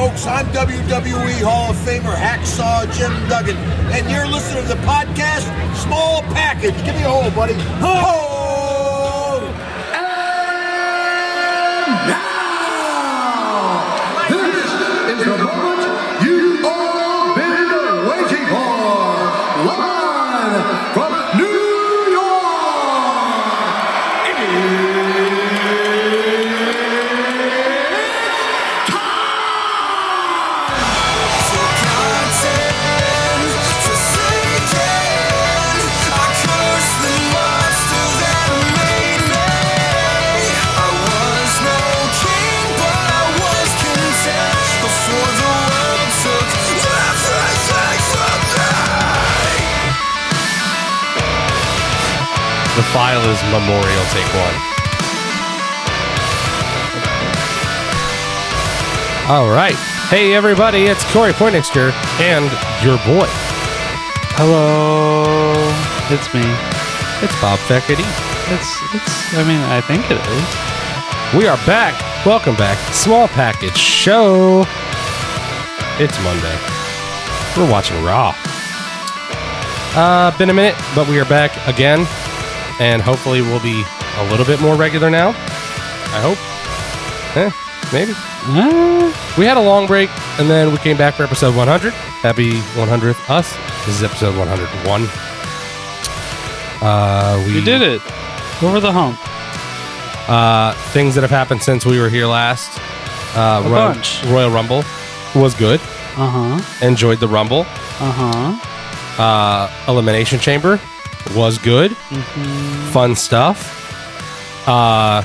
folks. I'm WWE Hall of Famer Hacksaw Jim Duggan, and you're listening to the podcast Small Package. Give me a hold, buddy. Ho! The file is Memorial Take One. All right. Hey, everybody, it's Corey Poindexter and your boy. Hello, it's me. It's Bob Feckety. It's it's. I mean, I think it is. We are back. Welcome back. Small Package Show. It's Monday. We're watching Raw. Uh, been a minute, but we are back again. And hopefully we'll be a little bit more regular now. I hope. Eh, maybe. Uh, We had a long break, and then we came back for episode 100. Happy 100th us. This is episode 101. Uh, we, we did it over the hump. Uh, things that have happened since we were here last. Uh, A Royal, bunch. Royal Rumble was good. Uh huh. Enjoyed the Rumble. Uh huh. Uh, Elimination Chamber was good. Mm-hmm. Fun stuff. Uh,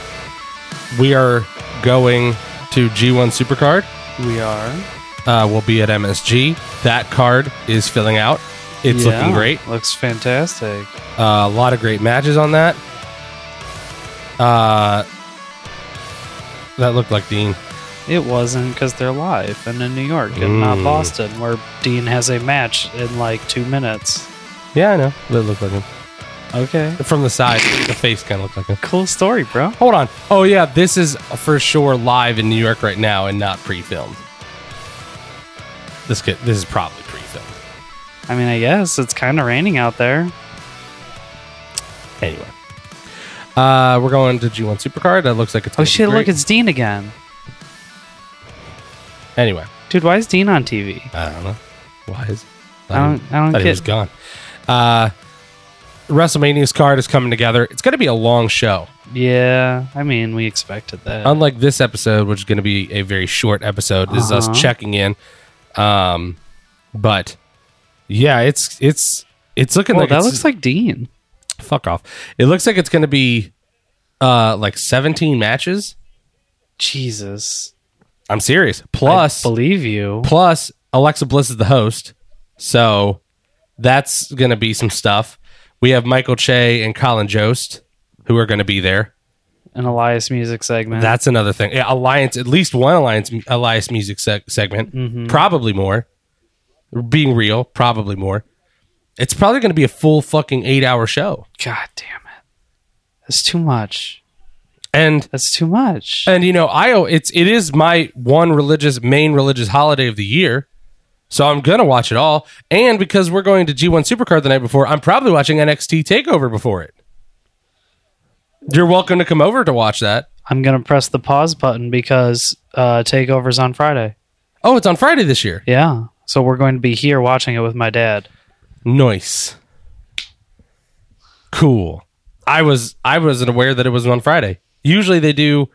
we are going to G1 Supercard. We are. Uh, we'll be at MSG. That card is filling out. It's Yeah, looking great. Looks fantastic. Uh, a lot of great matches on that. Uh, that looked like Dean. It wasn't because they're live and in New York and not Mm. Boston, where Dean has a match in like two minutes. Yeah, I know. That looked like him. Okay. From the side, the face kind of looked like him. Cool story, bro. Hold on. Oh, yeah. This is for sure live in New York right now and not pre filmed. This, could, this is probably pre filmed. I mean, I guess it's kind of raining out there. Anyway. Uh, we're going to G1 Supercard. That looks like it's Oh shit! Look, it's Dean again. Anyway. Dude, why is Dean on TV? I don't know. Why is I don't. I don't thought he was gone. Uh, WrestleMania's card is coming together. It's going to be a long show. Yeah, I mean, we expected that. Unlike this episode, which is going to be a very short episode, this is Uh-huh. us checking in. Um, but yeah, it's it's it's looking well, like that it's- looks like Dean. fuck off. It looks like it's going to be uh like 17 matches. Jesus. I'm serious. Plus I believe you. plus Alexa Bliss is the host. So that's going to be some stuff. We have Michael Che and Colin Jost who are going to be there. An Elias music segment. That's another thing. Yeah, Alliance, at least one Alliance Elias music seg- segment, Mm-hmm. probably more. Being real, probably more. It's probably going to be a full fucking eight hour show. God damn it. That's too much. And That's too much. and you know, I it's it is my one religious main religious holiday of the year. So I'm gonna watch it all. And because we're going to G1 Supercard the night before, I'm probably watching NXT Takeover before it. You're welcome to come over to watch that. I'm gonna press the pause button because uh, Takeover's on Friday. Oh, it's on Friday this year. Yeah. So we're going to be here watching it with my dad. Nice. Cool. I was I wasn't aware that it was on Friday. Usually they do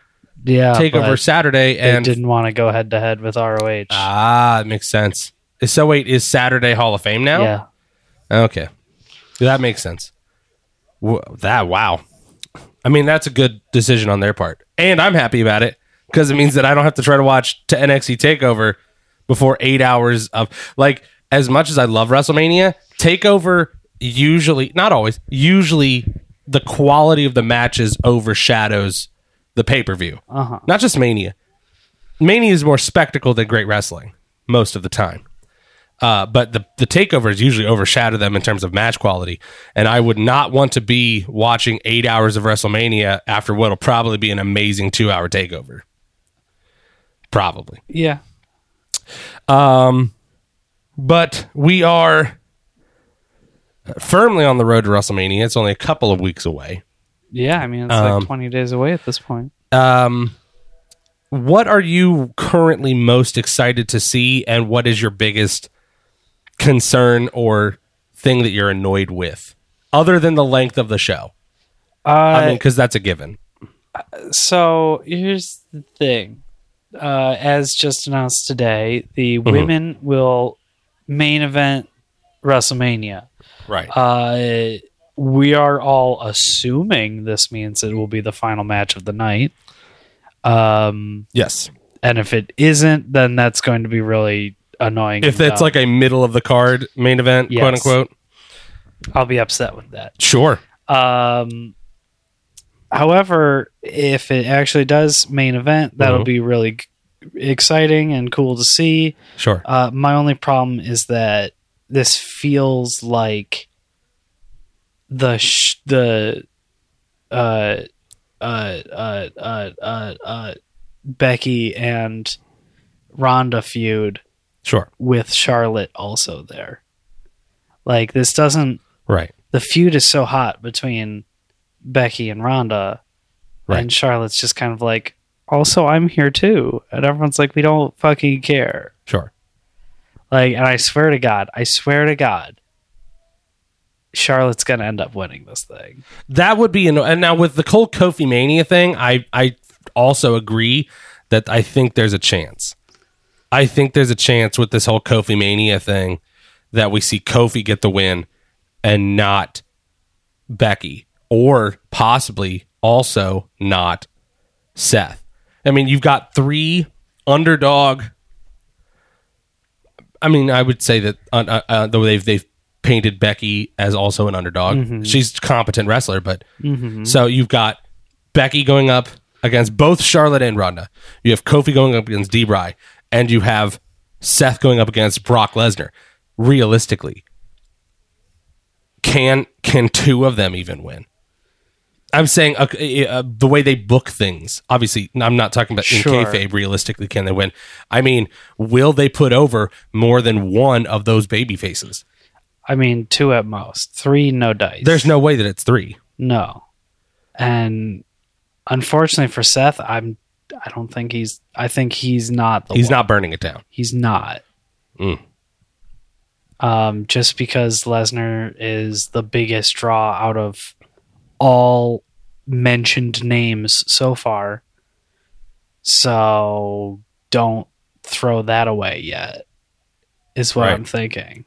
Yeah. Takeover Saturday They and didn't want to go head to head with ROH. ah, it makes sense. So wait, is Saturday Hall of Fame now? Yeah. Okay, that makes sense. Wh- That wow. I mean, that's a good decision on their part, and I'm happy about it because it means that I don't have to try to watch to NXT Takeover before eight hours of like. As much as I love WrestleMania, Takeover usually, not always, usually the quality of the matches overshadows the pay per view. Uh-huh. Not just Mania. Mania is more spectacle than great wrestling most of the time. Uh, but the the takeovers usually overshadow them in terms of match quality, and I would not want to be watching eight hours of WrestleMania after what'll probably be an amazing two hour takeover. Probably. Yeah. Um, but we are firmly on the road to WrestleMania. It's only a couple of weeks away. Yeah, I mean it's Um, like 20 days away at this point. Um, what are you currently most excited to see, and what is your biggest concern or thing that you're annoyed with, other than the length of the show? I mean, because that's a given. so here's the thing. Uh, as just announced today, the women will main event WrestleMania. Right. Uh, we are all assuming this means it will be the final match of the night. Um, yes. and if it isn't, then that's going to be really annoying. If dumb. like a middle of the card main event, Yes. quote unquote. I'll be upset with that. Sure. Um, however, if it actually does main event, that'll Mhm. be really g- exciting and cool to see. Sure. Uh, my only problem is that this feels like the sh- the uh, uh, uh, uh, uh, uh, Becky and Ronda feud Sure. with Charlotte also there. Like this doesn't Right. the feud is so hot between Becky and Ronda, Right. and Charlotte's just kind of like, also I'm here too, and everyone's like, we don't fucking care. Sure. Like, and I swear to God, I swear to God, Charlotte's gonna end up winning this thing. That would be, an, and now with the Cole Kofi Mania thing, I I also agree that I think there's a chance. I think there's a chance with this whole Kofi Mania thing that we see Kofi get the win and not Becky, or possibly also not Seth. I mean, you've got three underdog. I mean, I would say that uh, uh, uh, though they've they've painted Becky as also an underdog. She's a competent wrestler, but so you've got Becky going up against both Charlotte and Ronda. You have Kofi going up against D-Bry, and you have Seth going up against Brock Lesnar. Realistically, can can two of them even win? I'm saying uh, uh, the way they book things. Obviously, I'm not talking about in kayfabe. Realistically, can they win? I mean, will they put over more than one of those baby faces? I mean, two at most, three no dice. There's no way that it's three. no, and unfortunately for Seth, I'm. I don't think he's. I think he's not. The He's one. not burning it down. He's not. Mm. Um, just because Lesnar is the biggest draw out of all mentioned names so far. So don't throw that away yet. Is what Right. I'm thinking.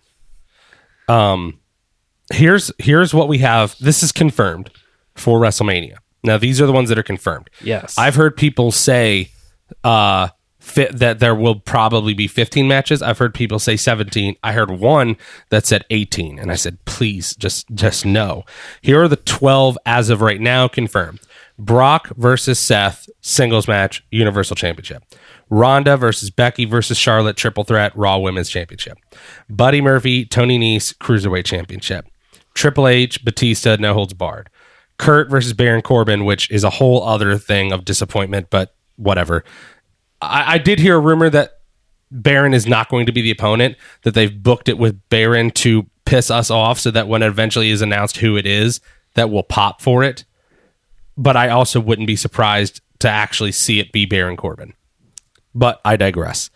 Um, here's here's what we have. This is confirmed for WrestleMania. Now these are the ones that are confirmed. Yes. I've heard people say uh, fit, that there will probably be 15 matches. I've heard people say 17. I heard one that said 18, and I said, please, just just no. Here are the 12 as of right now confirmed: Brock versus Seth singles match, Universal Championship. Ronda versus Becky versus Charlotte triple threat Raw Women's Championship. Buddy Murphy, Tony Nese Cruiserweight Championship. Triple H, Batista, no holds barred. Kurt versus Baron Corbin, which is a whole other thing of disappointment, but whatever. I, I did hear a rumor that Baron is not going to be the opponent, that they've booked it with Baron to piss us off so that when it eventually is announced who it is, that will pop for it. But I also wouldn't be surprised to actually see it be Baron Corbin. But I digress.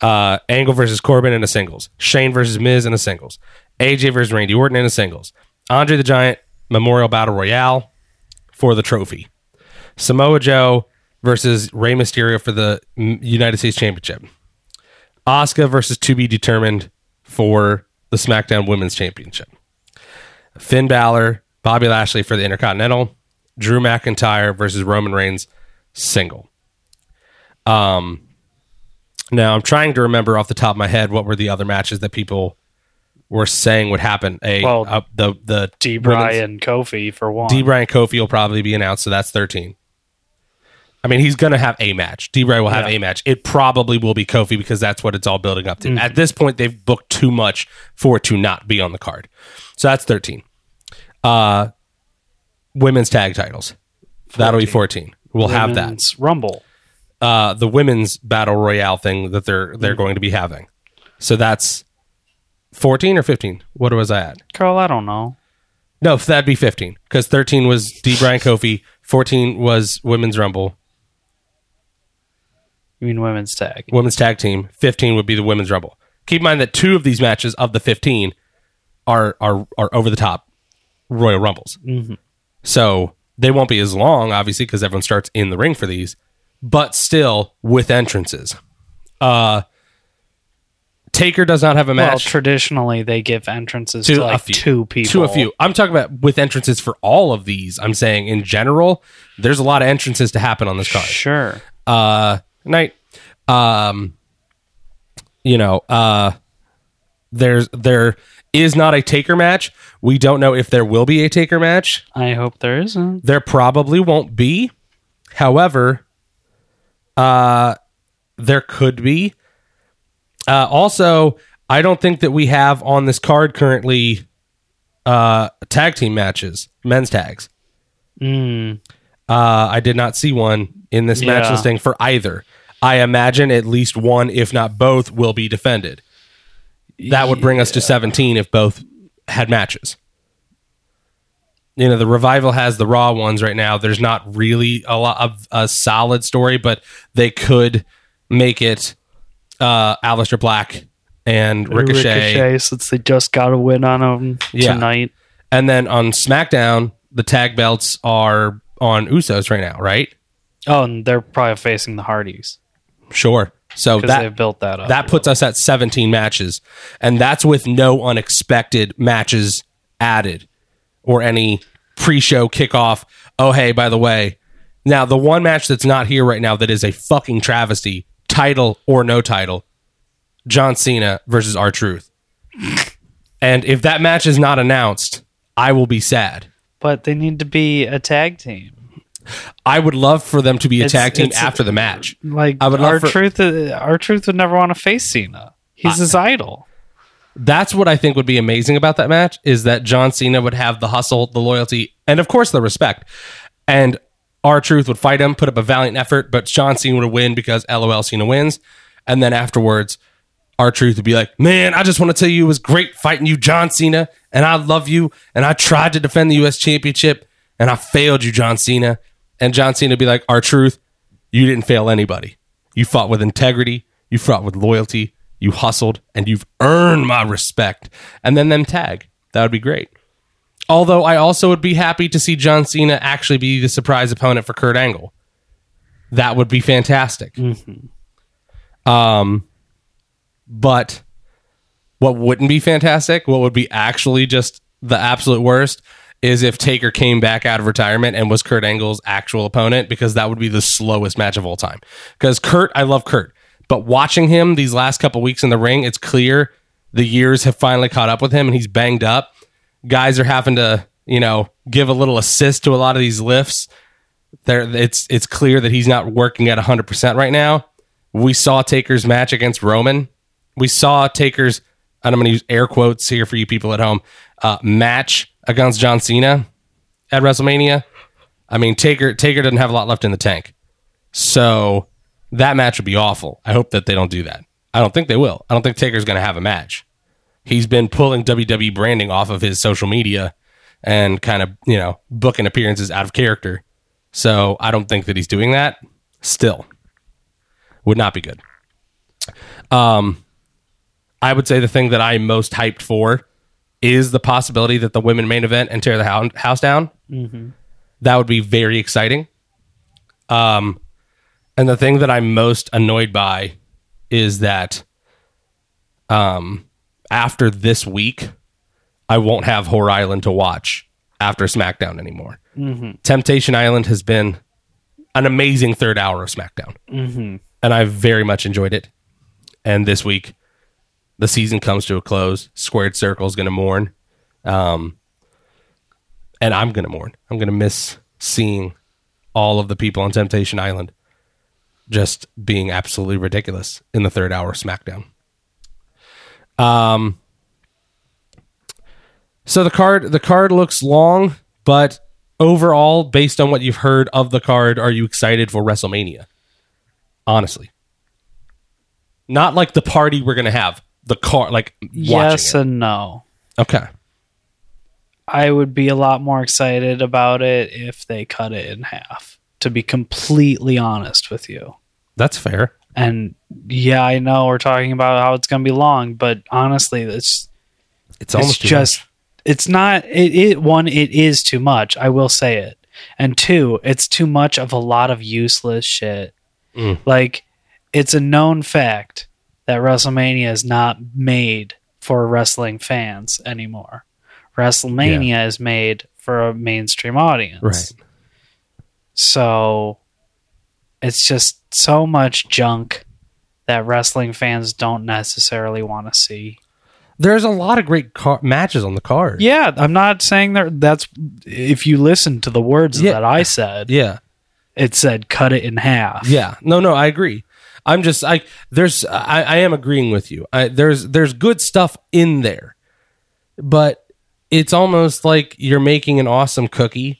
Uh, Angle versus Corbin in a singles. Shane versus Miz in a singles. AJ versus Randy Orton in a singles. Andre the Giant Memorial Battle Royale for the trophy. Samoa Joe versus Rey Mysterio for the United States Championship. Asuka versus to be determined for the SmackDown Women's Championship. Finn Balor, Bobby Lashley for the Intercontinental. Drew McIntyre versus Roman Reigns single. Um, now I'm trying to remember off the top of my head what were the other matches that people were saying would happen. A Well, uh, the the D Bryan Kofi for one. D. Bryan Kofi will probably be announced, so that's 13. I mean, he's going to have a match. D. Bryan will have Yeah. a match. It probably will be Kofi because that's what it's all building up to. Mm-hmm. At this point, they've booked too much for it to not be on the card. So that's 13. Uh, women's tag titles. That'll be 14. We'll have that. Rumble. Uh, the women's battle royale thing that they're they're going to be having. So that's 14 or 15. What was I at? Carl, I don't know. No, that'd be 15 because 13 was D. Bryan Kofi, 14 was Women's Rumble, You mean women's tag? Women's Tag Team, 15 would be the Women's Rumble. Keep in mind that two of these matches of the 15 are are are over the top Royal Rumbles. So they won't be as long, obviously, because everyone starts in the ring for these, but still with entrances. Uh, Taker does not have a match. Well, traditionally they give entrances to to, a like few. two people. To a few. I'm talking about with entrances for all of these. I'm saying in general, there's a lot of entrances to happen on this card. Sure. Uh, night. Um, you know, uh, there's there is not a taker match. We don't know if there will be a taker match. I hope there isn't. There probably won't be. However, uh, there could be. Uh, also, I don't think that we have on this card currently uh, tag team matches, men's tags. Mm, Uh, I did not see one in this match listing for either. I imagine at least one, if not both, will be defended. That would bring us to 17 if both had matches. You know, the revival has the raw ones right now. There's not really a lot of a solid story, but they could make it uh Aleister Black and Ricochet. since they just got a win on them Yeah. tonight. And then on SmackDown, the tag belts are on Usos right now, right? Oh, and they're probably facing the Hardys Sure. So because that they've built that up. that puts us at 17 matches and that's with no unexpected matches added or any pre-show kickoff oh hey by the way now the one match that's not here right now that is a fucking travesty title or no title john cena versus R-Truth and if that match is not announced i will be sad but they need to be a tag team. i would love for them to be a It's- tag team it's- after the match Like I would love our for- truth, uh, R-Truth would never want to face Cena. He's his idol. that's what I think would be amazing about that match is that John Cena would have the hustle, the loyalty, and of course the respect. And R-Truth would fight him, put up a valiant effort, but John Cena would win because LOL Cena wins. And then afterwards, R-Truth would be like, Man, I just want to tell you it was great fighting you, John Cena, and I love you. And I tried to defend the US championship and I failed you, John Cena. And John Cena would be like, R-Truth, you didn't fail anybody. You fought with integrity, you fought with loyalty, you hustled, and you've earned my respect. And then them tag. That would be great. Although I also would be happy to see John Cena actually be the surprise opponent for Kurt Angle. That would be fantastic. Um, but what wouldn't be fantastic, what would be actually just the absolute worst, is if Taker came back out of retirement and was Kurt Angle's actual opponent, because that would be the slowest match of all time. Because Kurt, I love Kurt, but watching him these last couple weeks in the ring, it's clear the years have finally caught up with him and he's banged up. Guys are having to, you know, give a little assist to a lot of these lifts. There, it's it's clear that he's not working at 100% right now. We saw Taker's match against Roman. We saw Taker's, and I'm going to use air quotes here for you people at home, uh, match against John Cena at WrestleMania. I mean, Taker Taker doesn't have a lot left in the tank, so that match would be awful. I hope that they don't do that. I don't think they will. I don't think Taker's going to have a match. He's been pulling WWE branding off of his social media and kind of you know booking appearances out of character. So I don't think that he's doing that. Still, would not be good. Um, I would say the thing that I'm most hyped for is the possibility that the women main event and tear the house down. That would be very exciting. Um, and the thing that I'm most annoyed by is that, um, after this week, I won't have Horror Island to watch after SmackDown anymore. Temptation Island has been an amazing third hour of SmackDown, and I've very much enjoyed it. And this week, the season comes to a close. Squared Circle is going to mourn, um, and I'm going to mourn. I'm going to miss seeing all of the people on Temptation Island just being absolutely ridiculous in the third hour of SmackDown. Um, so the card the card looks long, but overall, based on what you've heard of the card, are you excited for WrestleMania? Honestly, not like the party we're gonna have. the card, like yes watching and no. Okay. I would be a lot more excited about it if they cut it in half. To be completely honest with you. That's fair. And yeah, I know we're talking about how it's going to be long, but honestly, it's It's almost it's just it's not it, it one it is too much i will say it. And two it's too much of a lot of useless shit. Mm. like it's a known fact that wrestlemania is not made for wrestling fans anymore. Wrestlemania is made for a mainstream audience. Right. so it's just so much junk that wrestling fans don't necessarily want to see There's a lot of great car- matches on the card. Yeah, I'm not saying that. That's if you listen to the words Yeah. that I said, Yeah. it said cut it in half. Yeah. No, no, I agree. I'm just I there's I, I am agreeing with you. I, there's there's good stuff in there, but it's almost like you're making an awesome cookie,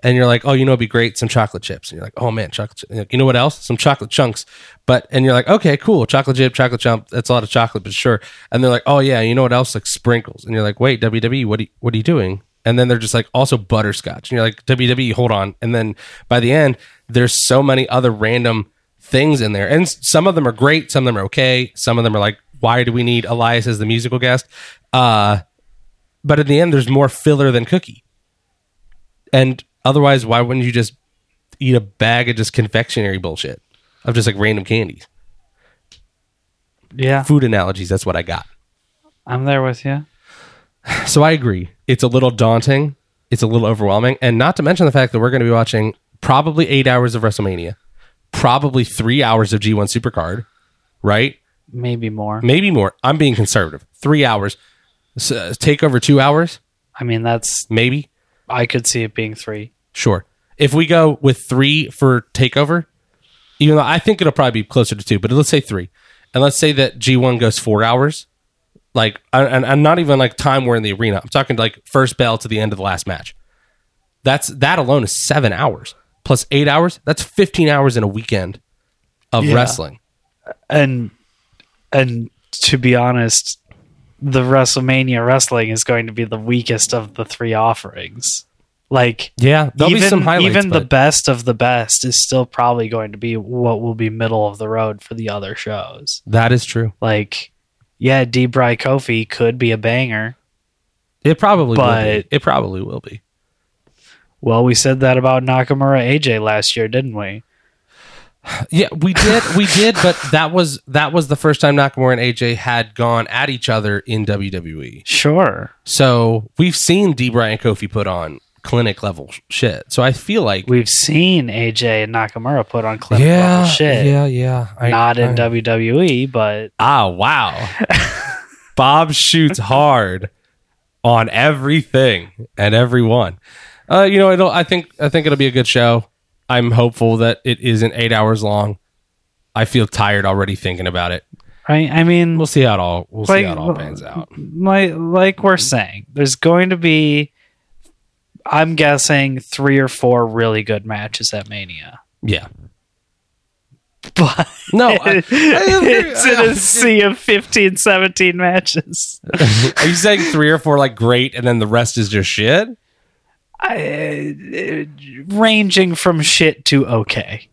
and you're like, oh, you know, it'd be great some chocolate chips, and you're like, oh man, chocolate. Like, you know what else? Some chocolate chunks. But and you're like, okay, cool, chocolate chip, chocolate chunk. That's a lot of chocolate, but sure. And they're like, oh yeah, you know what else? Like sprinkles, and you're like, wait, WWE, what are you, what are you doing? And then they're just like also butterscotch, and you're like, WWE, hold on. And then by the end, there's so many other random things in there, and some of them are great, some of them are okay, some of them are like, why do we need Elias as the musical guest? Uh, but in the end, there's more filler than cookie. And otherwise, why wouldn't you just eat a bag of just confectionery bullshit of just like random candies? yeah, Food analogies, that's what I got. I'm there with you. So I agree. It's a little daunting. It's a little overwhelming. And not to mention the fact that we're going to be watching probably eight hours of WrestleMania, probably three hours of G1 Supercard, right? Maybe more. Maybe more. I'm being conservative. Three hours. S- uh, take over two hours, I mean, that's maybe. I could see it being three. Sure. If we go with three for takeover, even though I think it'll probably be closer to two, but let's say three, and let's say that G one goes four hours, like, and I'm not even like time we're in the arena. I'm talking like first bell to the end of the last match. That's that alone is seven hours plus eight hours. That's fifteen hours in a weekend of Yeah. wrestling. And and to be honest, the WrestleMania wrestling is going to be the weakest of the three offerings. Like Yeah, there'll even be some highlights. even the best of the best is still probably going to be what will be middle of the road for the other shows. that is true. Like, yeah, D. Bry Kofi could be a banger. It probably will But- be. It probably will be. Well, we said that about Nakamura AJ last year, didn't we? Yeah, we did, we did, but that was that was the first time Nakamura and AJ had gone at each other in WWE. Sure. So we've seen D. Bryan Kofi put on clinic level shit. So I feel like We've seen AJ and Nakamura put on clinic level shit. yeah, yeah. I- Not in I- WWE, but Ah, wow. Bob shoots hard on everything and everyone. Uh, you know, it'll. I think. I think it'll be a good show. I'm hopeful that it isn't eight hours long. I feel tired already thinking about it. right? I mean, We'll see how it all. We'll see how it all pans out. like like we're saying, there's going to be, I'm guessing, three or four really good matches at Mania. Yeah. But No. I, it's in a sea of 15, 17 matches. are you saying three or four like great, and then the rest is just shit? I, uh, ranging from shit to okay.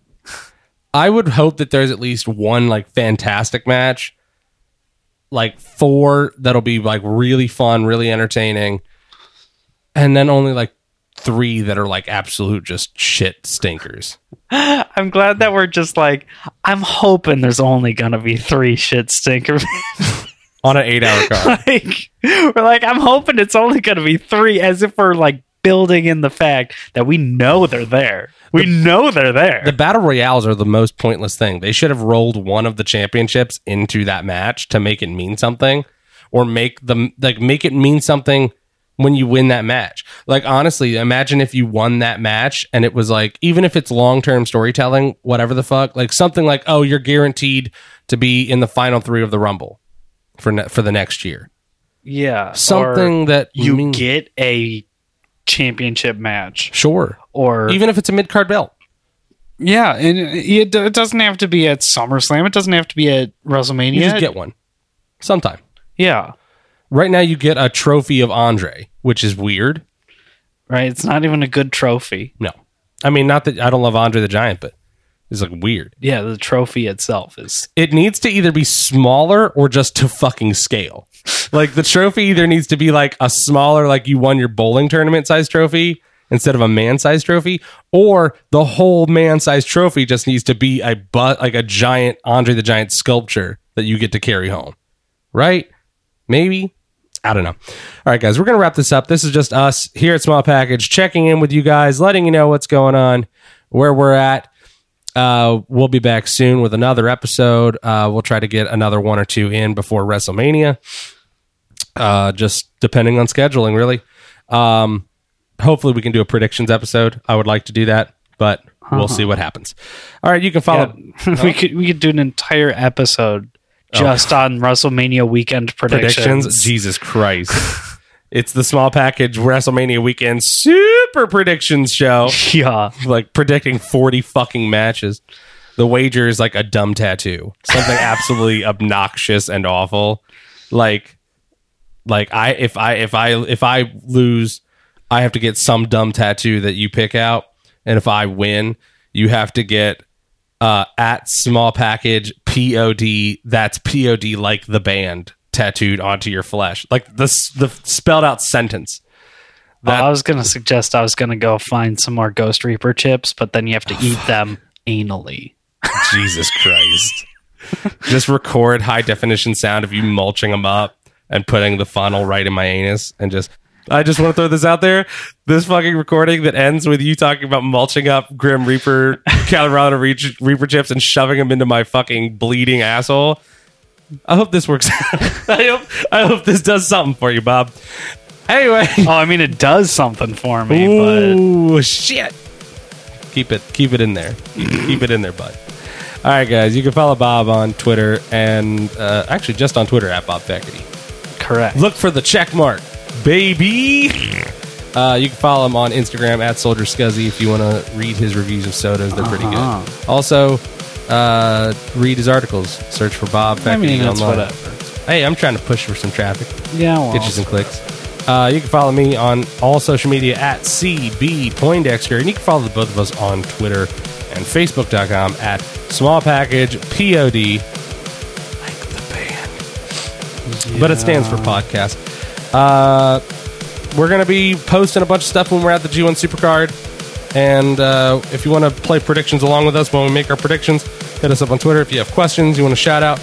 I would hope that there's at least one like fantastic match, like four that'll be like really fun, really entertaining, and then only like three that are like absolute just shit stinkers. I'm glad that we're just like, I'm hoping there's only to be three shit stinkers. on an eight hour car. like we're like i'm hoping it's only going to be three as if we're like building in the fact that we know they're there we know they're there the battle royales are the most pointless thing. They should have rolled one of the championships into that match to make it mean something, or make them like make it mean something when you win that match. Like honestly, imagine if you won that match and it was like even if it's long term storytelling, whatever the fuck, like something like oh you're guaranteed to be in the final three of the Rumble for ne- for the next year. yeah Something or that you mean- get a championship match sure, or even if it's a mid card belt. yeah and it, it doesn't have to be at SummerSlam it doesn't have to be at WrestleMania You just get one sometime. Yeah. Right now, you get a trophy of Andre, which is weird. Right. It's not even a good trophy. No, I mean not that I don't love Andre the Giant, but it's like weird. Yeah, the trophy itself is It needs to either be smaller or just to fucking scale. Like the trophy either needs to be like a smaller, like you won your bowling tournament size trophy instead of a man size trophy, or the whole man size trophy just needs to be a but like a giant Andre the Giant sculpture that you get to carry home. Right? Maybe. I don't know. All right, guys, we're going to wrap this up. This is just us here at Small Package checking in with you guys, letting you know what's going on, where we're at. Uh, we'll be back soon with another episode. Uh, we'll try to get another one or two in before WrestleMania, uh, just depending on scheduling, really. Um, hopefully, we can do a predictions episode. I would like to do that, but we'll see what happens. All right, you can follow. Yeah, we could we could do an entire episode just on WrestleMania weekend predictions. predictions. Jesus Christ. it's the small package WrestleMania weekend super predictions show. Yeah. like predicting 40 fucking matches. The wager is like a dumb tattoo. Something absolutely obnoxious and awful. Like like I if I if I if I lose, I have to get some dumb tattoo that you pick out. And if I win, you have to get uh at small package POD that's POD like the band tattooed onto your flesh. Like the the spelled out sentence. Oh, well, I was going to suggest I was going to go find some more Ghost Reaper chips, but then you have to oh, eat them anally. Jesus Christ. Just record high definition sound of you mulching them up and putting the funnel right in my anus and just I just want to throw this out there. This fucking recording that ends with you talking about mulching up Grim Reaper Colorado Reach- Reaper chips and shoving them into my fucking bleeding asshole. I hope this works. I hope I hope this does something for you, Bob. Anyway, Oh, I mean, it does something for me, but Ooh, shit. Keep it keep it in there. Keep, keep it in there, bud. All right, guys. You can follow Bob on Twitter and uh, actually just on Twitter at Bob Beckety. correct. Look for the check mark, baby. Uh, you can follow him on Instagram at Soldier Scuzzy if you want to read his reviews of sodas. They're pretty Uh-huh. good. Also, uh, read his articles. Search for Bob I mean, that's online. whatever. Hey, I'm trying to push for some traffic. Yeah, well, Get you some clicks. Uh, you can follow me on all social media at CB Poindexter, and you can follow the both of us on Twitter and Facebook.com at Small Package POD, like the band. But it stands for podcast. Uh, we're going to be posting a bunch of stuff when we're at the G1 Supercard. And uh, if you want to play predictions along with us when we make our predictions, hit us up on Twitter. If you have questions, you want to shout out,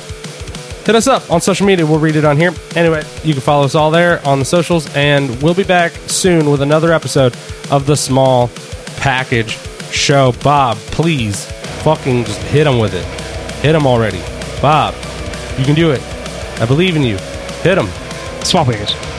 hit us up on social media. We'll read it on here. Anyway, you can follow us all there on the socials, and we'll be back soon with another episode of the Small Package Show. Bob, please fucking just hit him with it. Hit him already. Bob, you can do it. I believe in you. Hit him. small package.